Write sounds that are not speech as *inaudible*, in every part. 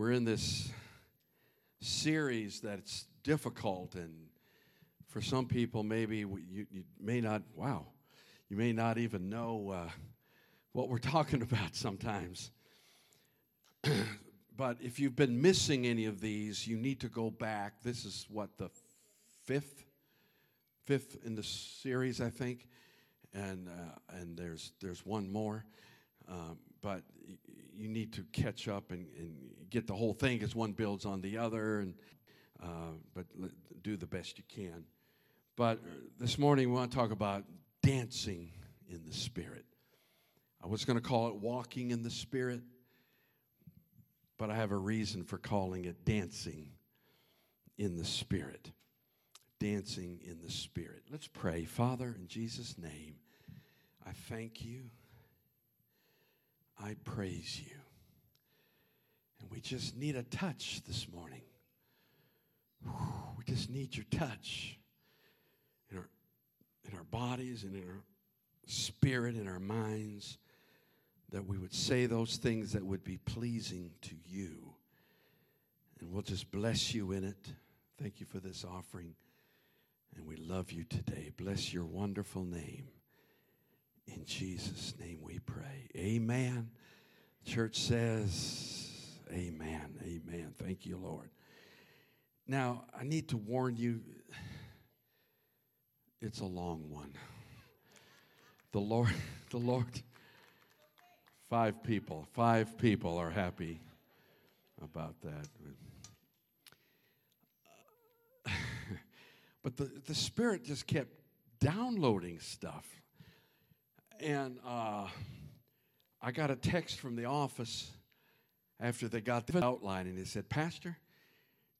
we're in this series that's difficult, and for some people, maybe you, you may not, wow, you may not even know uh, what we're *laughs* talking about sometimes. *clears throat* but if you've been missing any of these, you need to go back. This is what the fifth, fifth in the series, I think, and uh, and there's there's one more, um, but you need to catch up and, and get the whole thing as one builds on the other, and uh, but do the best you can. But this morning we want to talk about dancing in the Spirit. I was going to call it walking in the Spirit, but I have a reason for calling it dancing in the Spirit. Dancing in the Spirit. Let's pray. Father, in Jesus' name, I thank you. I praise you. And we just need a touch this morning. We just need your touch in our, in our bodies and in our spirit, in our minds, that we would say those things that would be pleasing to you. And we'll just bless you in it. Thank you for this offering. And we love you today. Bless your wonderful name. In Jesus' name we pray. Amen. Church says, Amen. Amen. Thank you, Lord. Now, I need to warn you, it's a long one. The Lord, *laughs* the Lord, five people, five people are happy about that. *laughs* But the, the Spirit just kept downloading stuff. And uh, I got a text from the office after they got the outline, and they said, Pastor,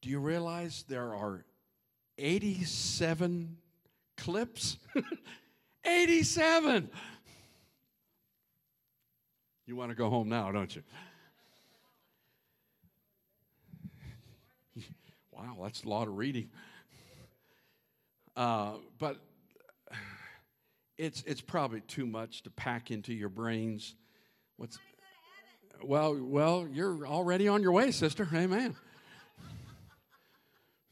do you realize there are 87 clips? *laughs* 87! You want to go home now, don't you? *laughs* wow, that's a lot of reading. Uh, but it's, it's probably too much to pack into your brains. What's, well, well, you're already on your way, sister. Amen.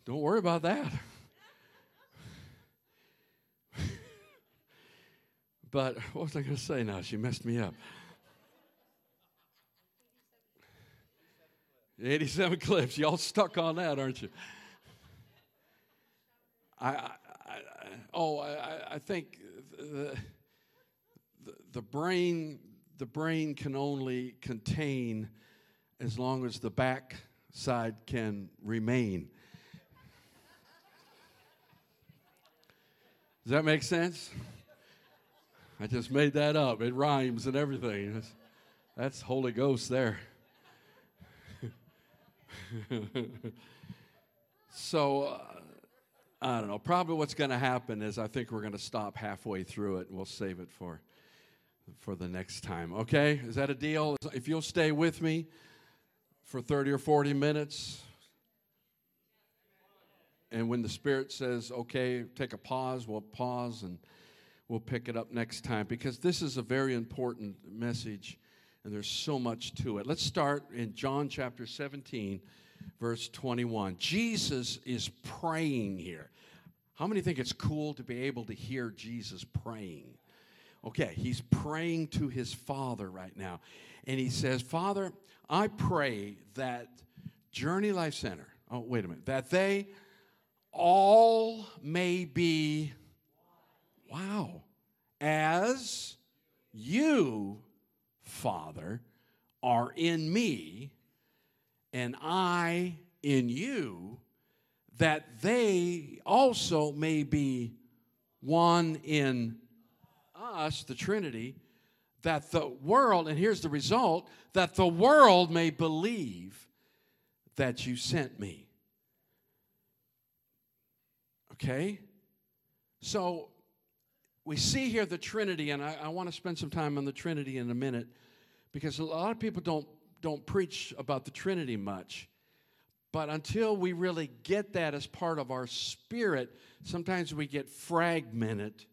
Don't worry about that. but what was I going to say now? She messed me up. 87 clips. Y'all stuck on that, aren't you? I, I, I oh, I, I think the, the, brain the brain can only contain as long as the back side can remain. Does that make sense? I just made that up. It rhymes and everything. That's, that's Holy Ghost there. *laughs* so, uh, I don't know. Probably what's going to happen is I think we're going to stop halfway through it and we'll save it for for the next time. Okay? Is that a deal? If you'll stay with me for 30 or 40 minutes, and when the Spirit says, okay, take a pause, we'll pause and we'll pick it up next time because this is a very important message and there's so much to it. Let's start in John chapter 17, verse 21. Jesus is praying here. How many think it's cool to be able to hear Jesus praying? Okay, he's praying to his Father right now. And he says, Father, I pray that Journey Life Center, oh, wait a minute, that they all may be, wow, as you, Father, are in me, and I in you, that they also may be one in us, the Trinity, that the world, and here's the result, that the world may believe that you sent me. Okay? So we see here the Trinity, and I, I want to spend some time on the Trinity in a minute because a lot of people don't, don't preach about the Trinity much. But until we really get that as part of our spirit, sometimes we get fragmented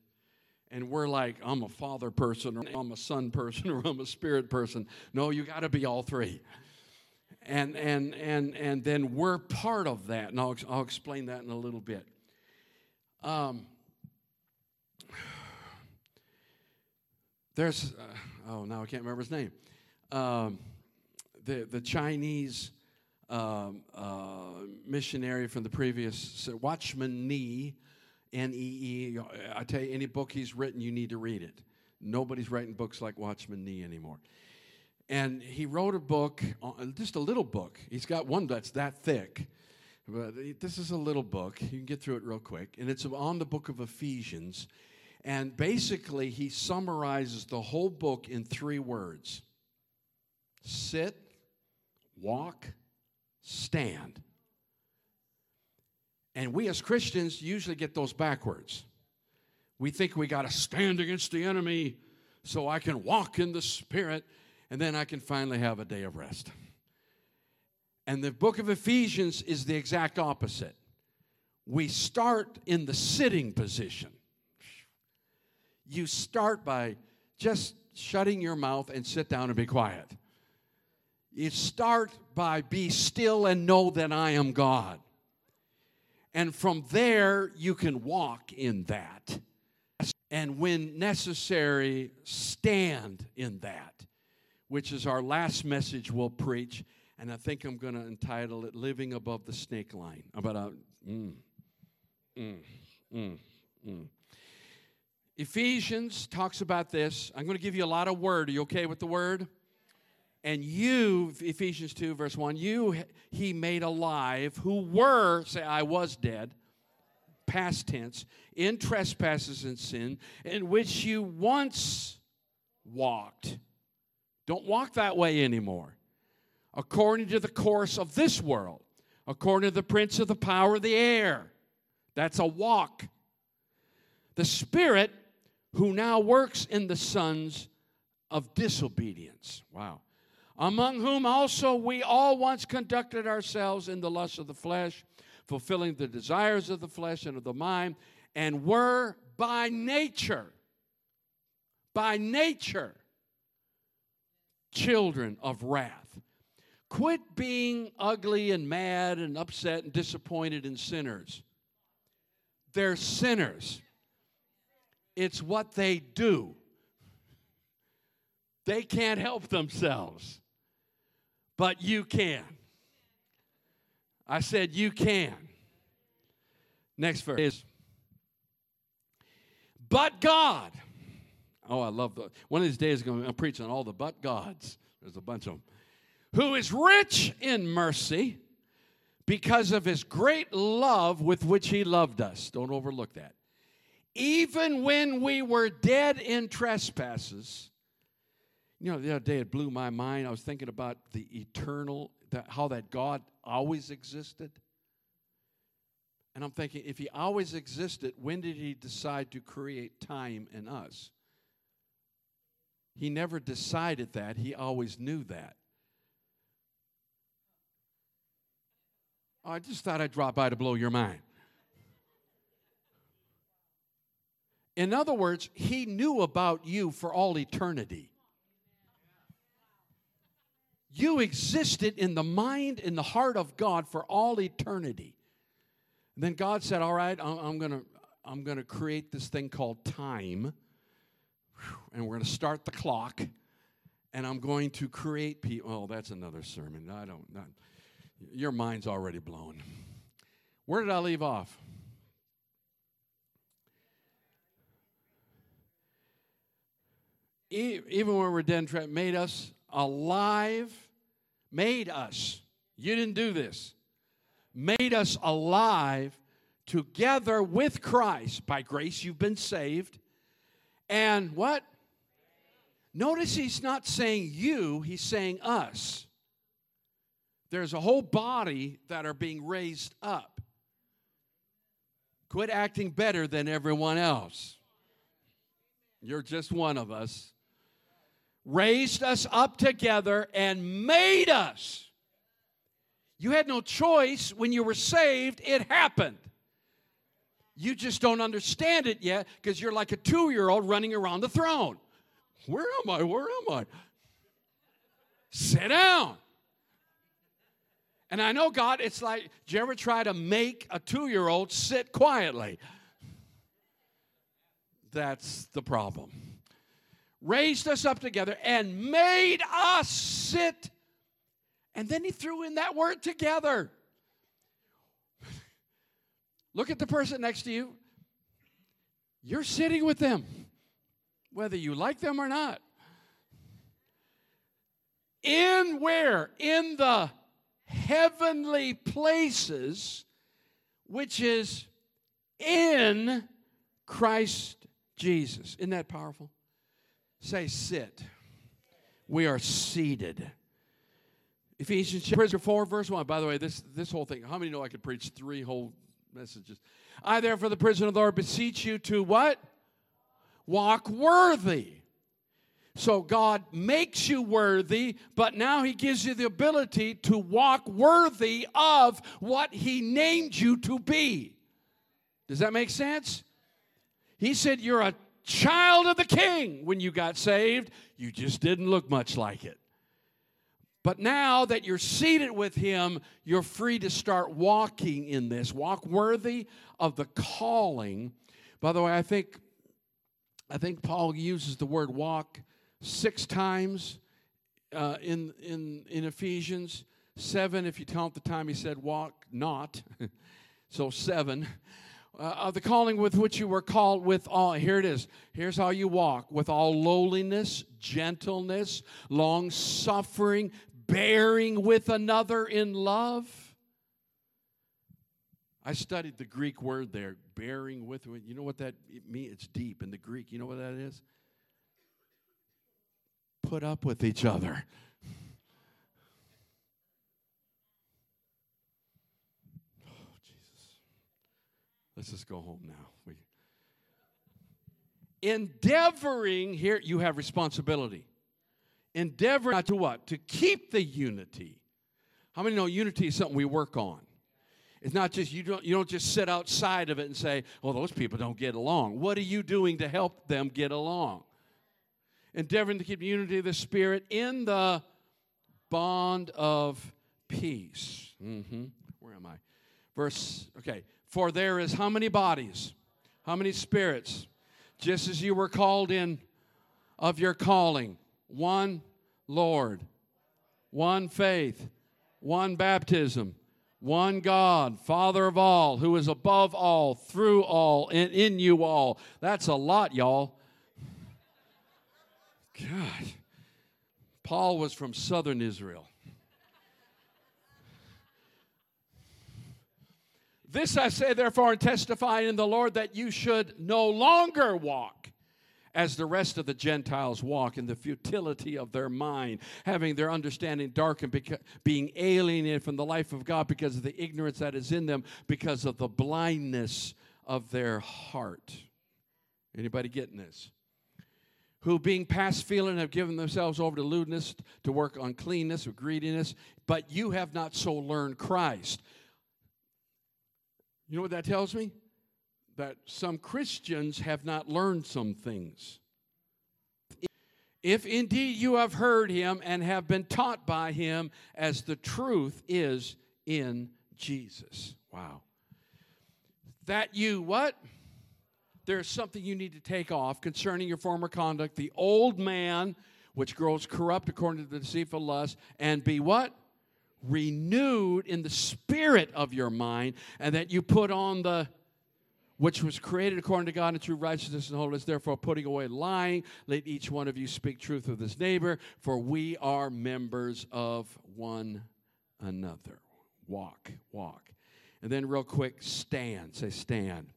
and we're like, I'm a father person, or I'm a son person, *laughs* or I'm a spirit person. No, you got to be all three. And, and, and, and then we're part of that. And I'll, I'll explain that in a little bit. Um, *sighs* there's, uh, oh, now I can't remember his name. Um, the, the Chinese um, uh, missionary from the previous, Watchman Nee, N E E. I tell you, any book he's written, you need to read it. Nobody's writing books like Watchman Nee anymore. And he wrote a book, uh, just a little book. He's got one that's that thick. But this is a little book. You can get through it real quick. And it's on the book of Ephesians. And basically, he summarizes the whole book in three words sit, walk, stand. And we as Christians usually get those backwards. We think we got to stand against the enemy so I can walk in the Spirit and then I can finally have a day of rest. And the book of Ephesians is the exact opposite. We start in the sitting position. You start by just shutting your mouth and sit down and be quiet. You start by be still and know that I am God. And from there, you can walk in that. And when necessary, stand in that, which is our last message we'll preach. And I think I'm going to entitle it Living Above the Snake Line. About a. Mm, mm, mm, mm. Ephesians talks about this. I'm going to give you a lot of word. Are you okay with the word? And you, Ephesians 2, verse 1, you he made alive who were, say, I was dead, past tense, in trespasses and sin, in which you once walked. Don't walk that way anymore. According to the course of this world, according to the prince of the power of the air. That's a walk. The Spirit who now works in the sons of disobedience. Wow among whom also we all once conducted ourselves in the lust of the flesh, fulfilling the desires of the flesh and of the mind, and were by nature, by nature, children of wrath. Quit being ugly and mad and upset and disappointed in sinners. They're sinners. It's what they do. They can't help themselves but you can. I said, You can. Next verse is, But God. Oh, I love the. One of these days, I'm going to preach on all the but gods. There's a bunch of them. Who is rich in mercy because of his great love with which he loved us. Don't overlook that. Even when we were dead in trespasses, you know, the other day it blew my mind. I was thinking about the eternal, that, how that God always existed. And I'm thinking, if he always existed, when did he decide to create time in us? He never decided that, he always knew that. I just thought I'd drop by to blow your mind. In other words, he knew about you for all eternity. You existed in the mind, in the heart of God for all eternity. And then God said, All right, I'm, going to I'm going to create this thing called time. And we're going to start the clock. And I'm going to create people. Oh, that's another sermon. I don't, not, your mind's already blown. Where did I leave off? Even when we're dead, made us alive made us. You didn't do this. Made us alive together with Christ. By grace, you've been saved. And what? Notice he's not saying you, he's saying us. There's a whole body that are being raised up. Quit acting better than everyone else. You're just one of us raised us up together, and made us. You had no choice when you were saved, it happened. You just don't understand it yet because you're like a two year old running around the throne. Where am I? Where am I? Sit down. And I know, God, it's like, do you ever try to make a two year old sit quietly? That's the problem. Raised us up together and made us sit. And then he threw in that word together. *laughs* Look at the person next to you. You're sitting with them, whether you like them or not. In where? In the heavenly places, which is in Christ Jesus. Isn't that powerful? Say, sit. We are seated. Ephesians chapter 4, verse 1. By the way, this, this whole thing, how many know I could preach three whole messages? I, therefore, the prisoner of the Lord, beseech you to what? Walk worthy so God makes you worthy, but now He gives you the ability to walk worthy of what He named you to be. Does that make sense? He said, You're a child of the King when you got saved. You just didn't look much like it. But now that you're seated with Him, you're free to start walking in this. Walk worthy of the calling. By the way, I think, I think Paul uses the word walk six times uh, in, in, in Ephesians, seven if you count the time he said walk not. *laughs* so seven. Uh, of the calling with which you were called with all here it is. Here's how you walk. With all lowliness gentleness long suffering bearing with another in love. I studied the greek word there bearing with you know what that means it's deep in the greek. You know what that is? Put up with each other. Let's just go home now. We, endeavoring, here you have responsibility. Endeavoring to what? To keep the unity. How many know unity is something we work on? It's not just you don't you don't just sit outside of it and say, "Well, those people don't get along." What are you doing to help them get along? endeavoring to keep unity of the Spirit in the bond of peace. Mm-hmm. Where am I? Verse, okay. For there is how many bodies? How many spirits? Just as you were called in of your calling. One Lord, one faith, one baptism, one God, Father of all, who is above all, through all, and in you all. That's a lot, y'all. God. Paul was from southern Israel. This I say, therefore, and testify in the Lord that you should no longer walk as the rest of the Gentiles walk in the futility of their mind, having their understanding darkened, being alienated from the life of God because of the ignorance that is in them, because of the blindness of their heart. Anybody getting this? who being past feeling have given themselves over to lewdness, to work uncleanness or greediness, but you have not so learned Christ. You know what that tells me? That some Christians have not learned some things. If indeed you have heard him and have been taught by him as the truth is in Jesus. Wow. That you what? there's something you need to take off concerning your former conduct, the old man, which grows corrupt according to the deceitful lust, and be what? Renewed in the spirit of your mind, and that you put on the which was created according to God in true righteousness and holiness. Therefore, putting away lying, let each one of you speak truth with his neighbor, for we are members of one another. Walk, walk. And then, real quick, stand. Say, stand.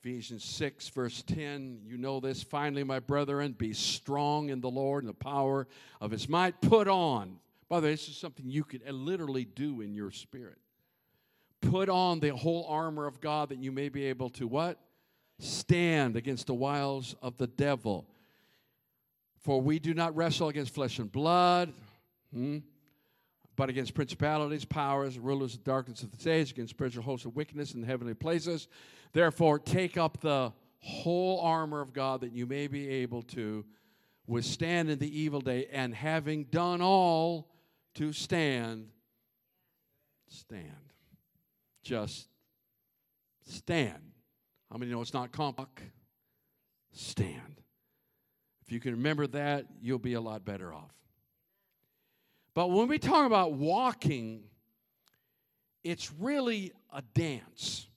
Ephesians 6, verse 10, you know this. Finally, my brethren, be strong in the Lord and the power of his might. Put on. By the way, this is something you could literally do in your spirit. Put on the whole armor of God that you may be able to what? Stand against the wiles of the devil. For we do not wrestle against flesh and blood. Hmm? but against principalities, powers, rulers of darkness of this age, against spiritual hosts of wickedness in the heavenly places. Therefore, take up the whole armor of God that you may be able to withstand in the evil day, and having done all to stand, stand. Just stand. How many know it's not complex? Stand. If you can remember that, you'll be a lot better off. But when we talk about walking, it's really a dance.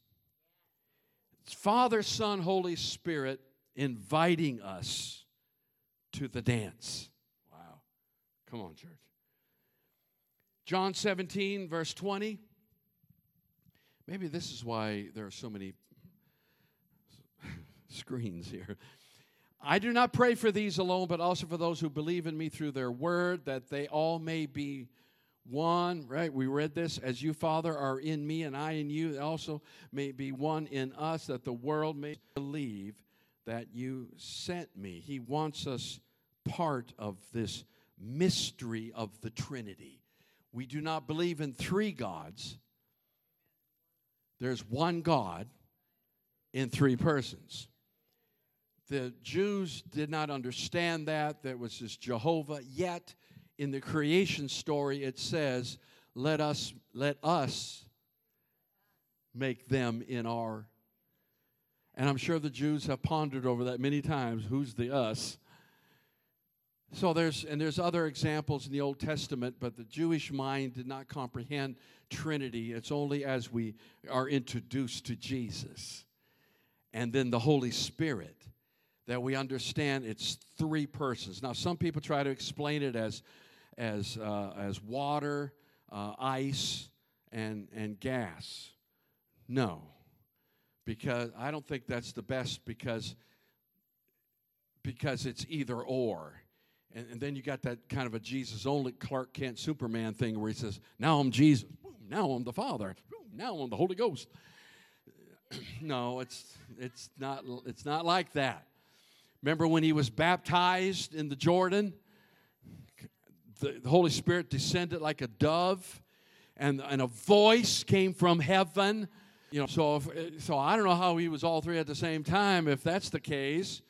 It's Father, Son, Holy Spirit inviting us to the dance. Wow. Come on, church. John 17, verse 20. Maybe this is why there are so many *laughs* screens here. I do not pray for these alone, but also for those who believe in me through their word, that they all may be one, right? We read this as you, Father, are in me and I in you, also may be one in us, that the world may believe that you sent me. He wants us part of this mystery of the Trinity. We do not believe in three gods, there's one God in three persons. The Jews did not understand that. There was this Jehovah. Yet, in the creation story, it says, Let us, let us make them in our. And I'm sure the Jews have pondered over that many times. Who's the us? So there's and there's other examples in the Old Testament, but the Jewish mind did not comprehend Trinity. It's only as we are introduced to Jesus and then the Holy Spirit that we understand it's three persons. Now, some people try to explain it as, as, uh, as water, uh, ice, and, and gas. No, because I don't think that's the best because, because it's either or. And, and then you got that kind of a Jesus only Clark Kent Superman thing where he says, Now I'm Jesus, now I'm the Father, now I'm the Holy Ghost. *clears throat* no, it's, it's, not, it's not like that. Remember when he was baptized in the Jordan? The, the Holy Spirit descended like a dove, and, and a voice came from heaven. You know, so, if, so I don't know how he was all three at the same time. If that's the case,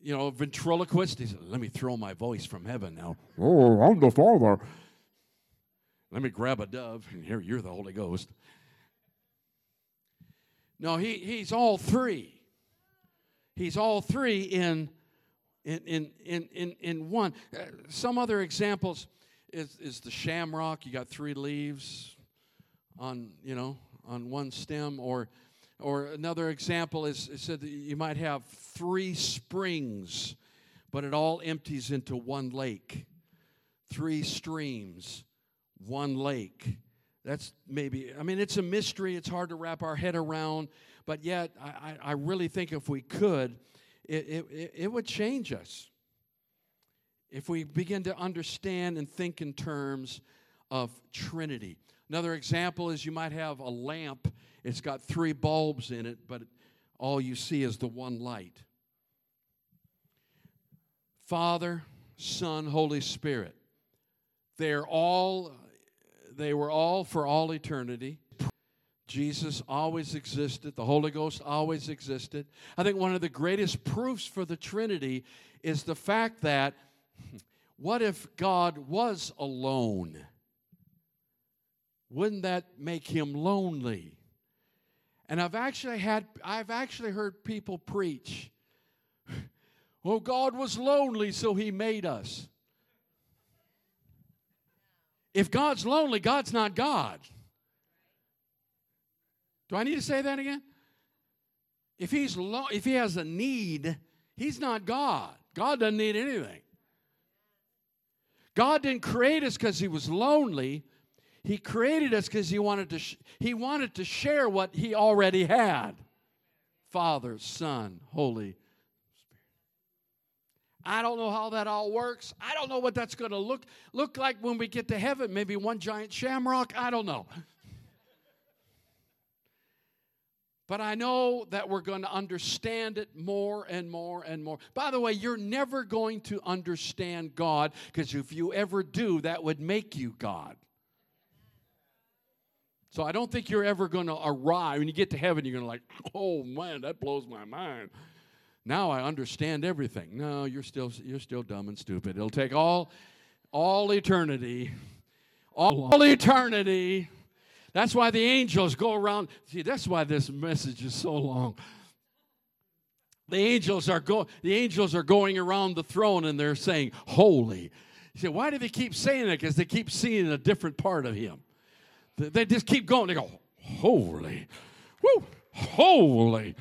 you know, ventriloquist. He said, Let me throw my voice from heaven now. Oh, I'm the Father. Let me grab a dove, and here you're the Holy Ghost. No, he, he's all three. He's all three in, in, in, in, in, in one. Uh, some other examples is, is the shamrock. You got three leaves on, you know, on one stem. Or, or another example is, is that you might have three springs, but it all empties into one lake. Three streams, one lake. That's maybe, I mean, it's a mystery. It's hard to wrap our head around. But yet, I, I really think if we could, it, it, it would change us. If we begin to understand and think in terms of Trinity. Another example is you might have a lamp, it's got three bulbs in it, but all you see is the one light. Father, Son, Holy Spirit. They're all, they were all for all eternity. Jesus always existed, the Holy Ghost always existed. I think one of the greatest proofs for the Trinity is the fact that what if God was alone? Wouldn't that make him lonely? And I've actually had I've actually heard people preach, "Oh God was lonely so he made us." If God's lonely, God's not God. Do I need to say that again? If he's lo- if he has a need, he's not God. God doesn't need anything. God didn't create us because he was lonely. He created us because he wanted to sh- he wanted to share what he already had. Father, Son, Holy Spirit. I don't know how that all works. I don't know what that's going to look look like when we get to heaven. Maybe one giant shamrock. I don't know. But I know that we're going to understand it more and more and more. By the way, you're never going to understand God because if you ever do, that would make you God. So I don't think you're ever going to arrive. When you get to heaven, you're going to like, oh man, that blows my mind. Now I understand everything. No, you're still you're still dumb and stupid. It'll take all all eternity, all, all eternity That's why the angels go around. See, that's why this message is so long. The angels are go, the angels are going around the throne and they're saying, Holy. You say, why do they keep saying that? Because they keep seeing a different part of him. They just keep going. They go, Holy. Woo, holy.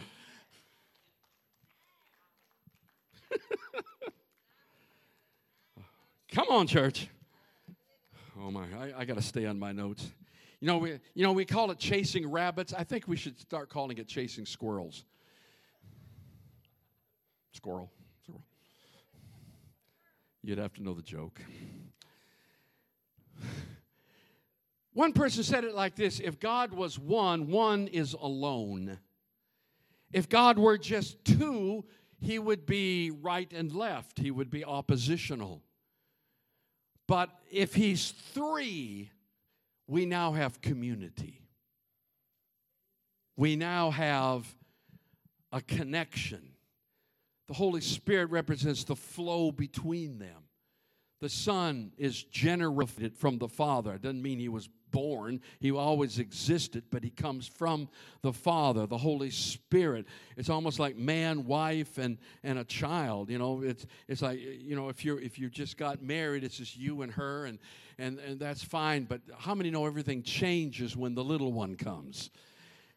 *laughs* Come on, church. Oh my, I, I got to stay on my notes. You know, we, you know, we call it chasing rabbits. I think we should start calling it chasing squirrels. Squirrel. Squirrel. You'd have to know the joke. One person said it like this If God was one, one is alone. If God were just two, he would be right and left, he would be oppositional. But if he's three, we now have community. We now have a connection. The Holy Spirit represents the flow between them. The Son is generated from the Father. It doesn't mean he was born, he always existed, but he comes from the Father, the Holy Spirit. It's almost like man, wife, and, and a child. You know, it's, it's like, you know, if, you're, if you just got married, it's just you and her, and, and, and that's fine. But how many know everything changes when the little one comes?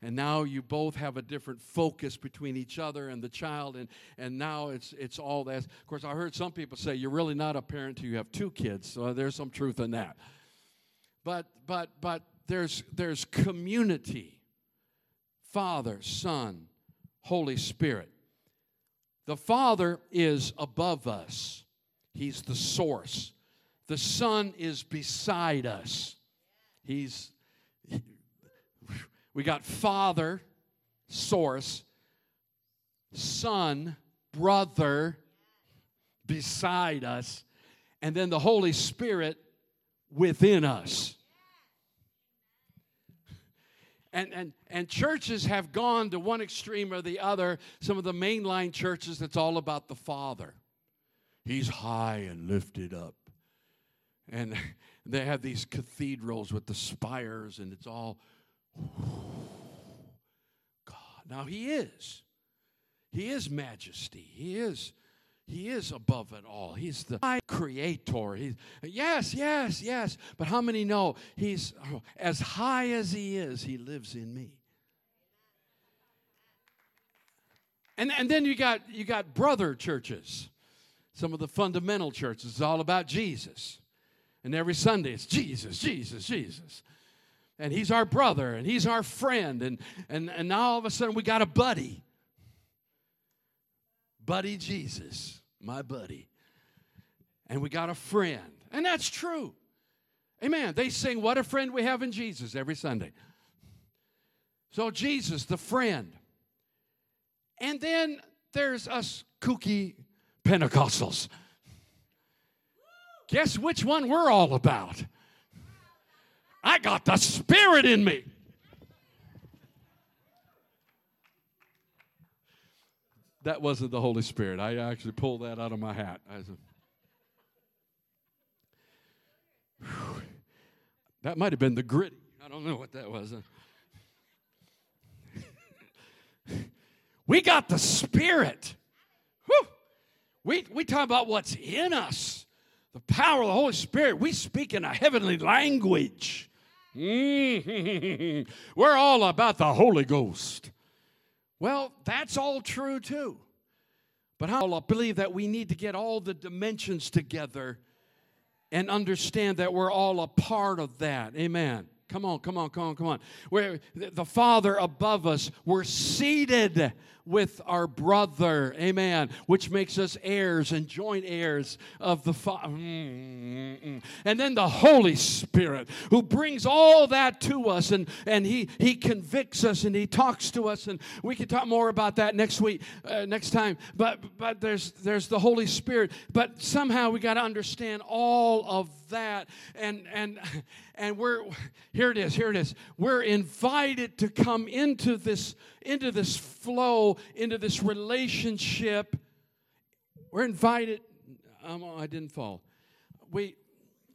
and now you both have a different focus between each other and the child and, and now it's, it's all that of course i heard some people say you're really not a parent until you have two kids so there's some truth in that but but but there's there's community. Father son holy spirit. The father is above us. He's the source. The son is beside us. He's we got Father, source, Son, brother, beside us, and then the Holy Spirit within us. And, and, and churches have gone to one extreme or the other. Some of the mainline churches, it's all about the Father. He's high and lifted up. And *laughs* they have these cathedrals with the spires, and it's all *sighs* God. Now he is. He is majesty. He is he is above it all. He's the creator. He's, yes, yes, yes. But how many know he's as high as he is, he lives in me. And, and then you got you got brother churches. Some of the fundamental churches is all about Jesus. And every Sunday it's Jesus, Jesus, Jesus and he's our brother and he's our friend and, and, and now all of a sudden we got a buddy buddy jesus my buddy. And we got a friend. And that's true. Amen. They sing what a friend we have in jesus every sunday. So jesus the friend. And then there's us kooky pentecostals. Guess which one we're all about? I got the Spirit in me. That wasn't the Holy Spirit. I actually pulled that out of my hat. I Said, that might have been the gritty. I don't know what that was. we got the Spirit. Whew. We, we talk about what's in us, the power of the Holy Spirit. We speak in a heavenly language. Mm-hmm. We're all about the Holy Ghost. Well, that's all true too. But I believe that we need to get all the dimensions together and understand that we're all a part of that. Amen. Come on, come on, come on, come on. We're, the Father above us, we're seated with our brother, amen, which makes us heirs and joint heirs of the Father. Mm-hmm. And then the Holy Spirit, who brings all that to us and, and he, he convicts us and He talks to us. And we can talk more about that next week, uh, next time. But, but there's, there's the Holy Spirit. But somehow we got to understand all of that. And, and, and we're, here it is, here it is. We're invited to come into this, into this flow, into this relationship. We're invited. Um, I didn't fall. We,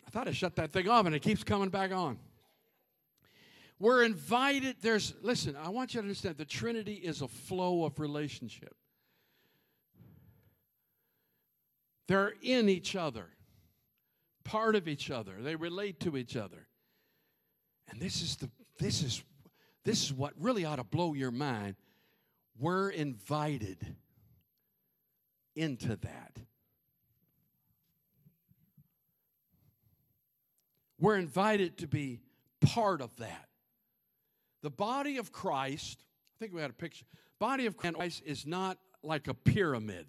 I thought I shut that thing off and it keeps coming back on. We're invited. There's, listen, I want you to understand the Trinity is a flow of relationship. They're in each other, part of each other. They relate to each other. And this is the this is this is what really ought to blow your mind. We're invited into that. We're invited to be part of that. The body of Christ, I think we had a picture. Body of Christ is not like a pyramid.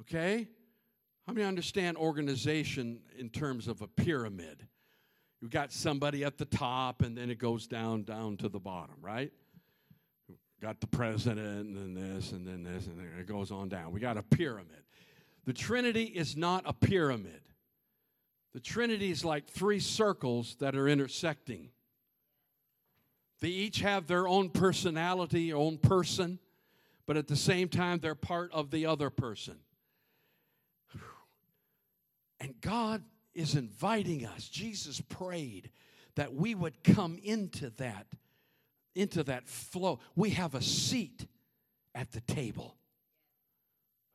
Okay? How many understand organization in terms of a pyramid? You've got somebody at the top and then it goes down down to the bottom, right? Got the president and then this and then this and then it goes on down. We got a pyramid. The Trinity is not a pyramid. The Trinity is like three circles that are intersecting. They each have their own personality, own person, but at the same time, they're part of the other person. And God is inviting us. Jesus prayed that we would come into that into that flow. We have a seat at the table.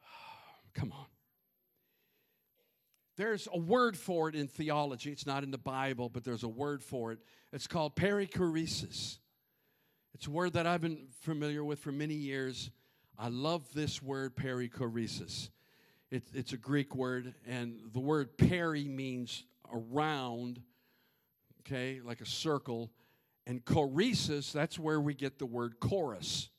*sighs* Come on. There's a word for it in theology. It's not in the Bible, but there's a word for it. It's called perichoresis. It's a word that I've been familiar with for many years. I love this word, perichoresis. It, it's a Greek word, and the word peri means around, okay, like a circle. And choresis, that's where we get the word chorus.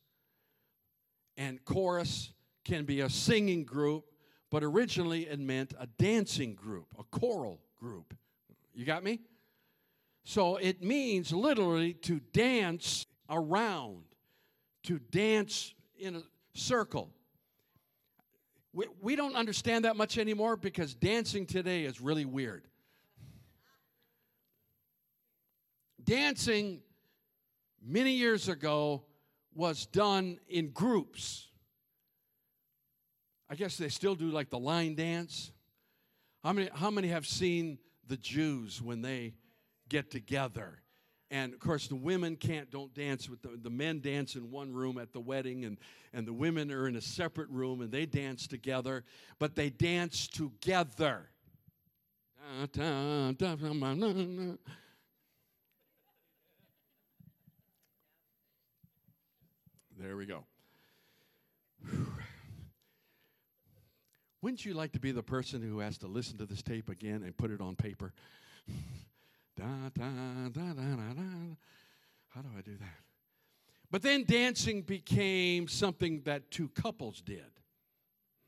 And chorus can be a singing group, but originally it meant a dancing group, a choral group. You got me? So it means literally to dance around, to dance in a circle. We, we don't understand that much anymore because dancing today is really weird. Dancing many years ago was done in groups. I guess they still do like the line dance. How many, how many have seen the Jews when they get together? And of course, the women can't don't dance with the, the men dance in one room at the wedding, and, and the women are in a separate room and they dance together, but they dance together. There we go. Wouldn't you like to be the person who has to listen to this tape again and put it on paper? *laughs* da, da, da, How do I do that? But then dancing became something that two couples did.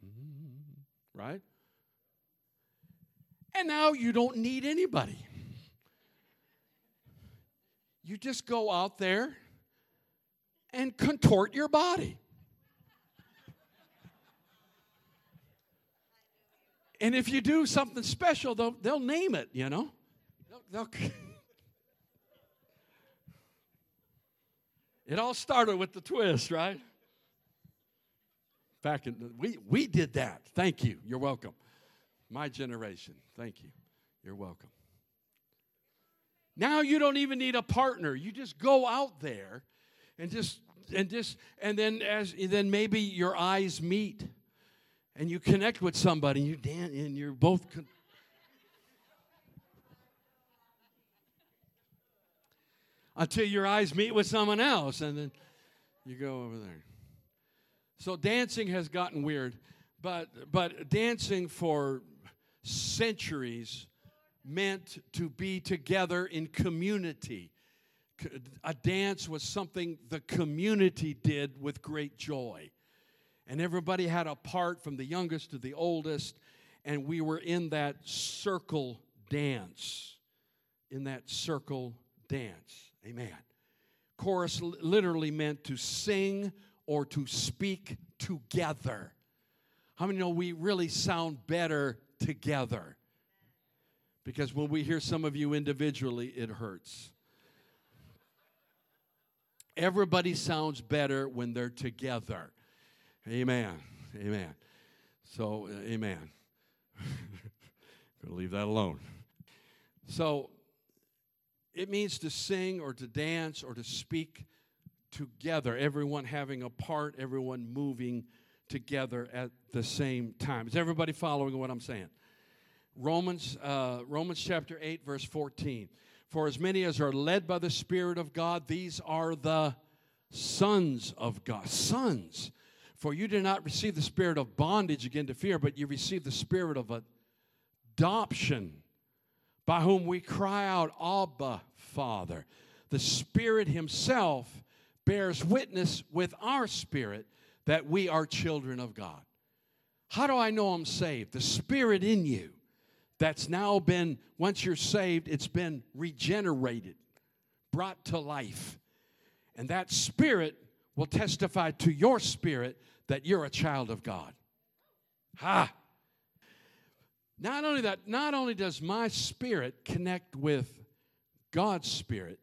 Mm-hmm. Right? And now you don't need anybody. You just go out there and contort your body. And if you do something special, they'll, they'll name it, you know. They'll, they'll *laughs* it all started with the twist, right? Back in we we did that. Thank you. You're welcome. My generation. Thank you. You're welcome. Now you don't even need a partner. You just go out there and just and just and then as then maybe your eyes meet and you connect with somebody and you dance and you're both con- until your eyes meet with someone else and then you go over there. So dancing has gotten weird but but dancing for centuries meant to be together in community a dance was something the community did with great joy. And everybody had a part from the youngest to the oldest, and we were in that circle dance. In that circle dance. Amen. Chorus literally meant to sing or to speak together. How many know we really sound better together? Because when we hear some of you individually, it hurts. Everybody sounds better when they're together. Amen. Amen. So, uh, amen. *laughs* Gonna leave that alone. So, it means to sing or to dance or to speak together, everyone having a part, everyone moving together at the same time. Is everybody following what I'm saying? Romans, uh, Romans chapter 8, verse 14. For as many as are led by the Spirit of God, these are the sons of God. Sons. For you did not receive the spirit of bondage again to fear, but you received the spirit of adoption, by whom we cry out, Abba, Father. The Spirit Himself bears witness with our spirit that we are children of God. How do I know I'm saved? The Spirit in you that's now been, once you're saved, it's been regenerated, brought to life. And that Spirit will testify to your spirit that you're a child of God. Ha! Not only that, not only does my spirit connect with God's spirit,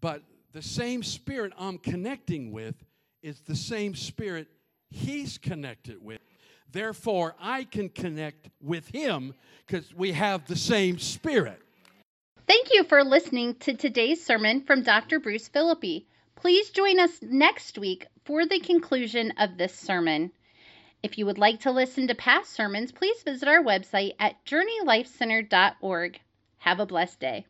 but the same spirit I'm connecting with is the same spirit he's connected with. Therefore, I can connect with him because we have the same spirit. Thank you for listening to today's sermon from Dr. Bruce Philippi. Please join us next week for the conclusion of this sermon. If you would like to listen to past sermons, please visit our website at journeylifecenter.org. Have a blessed day.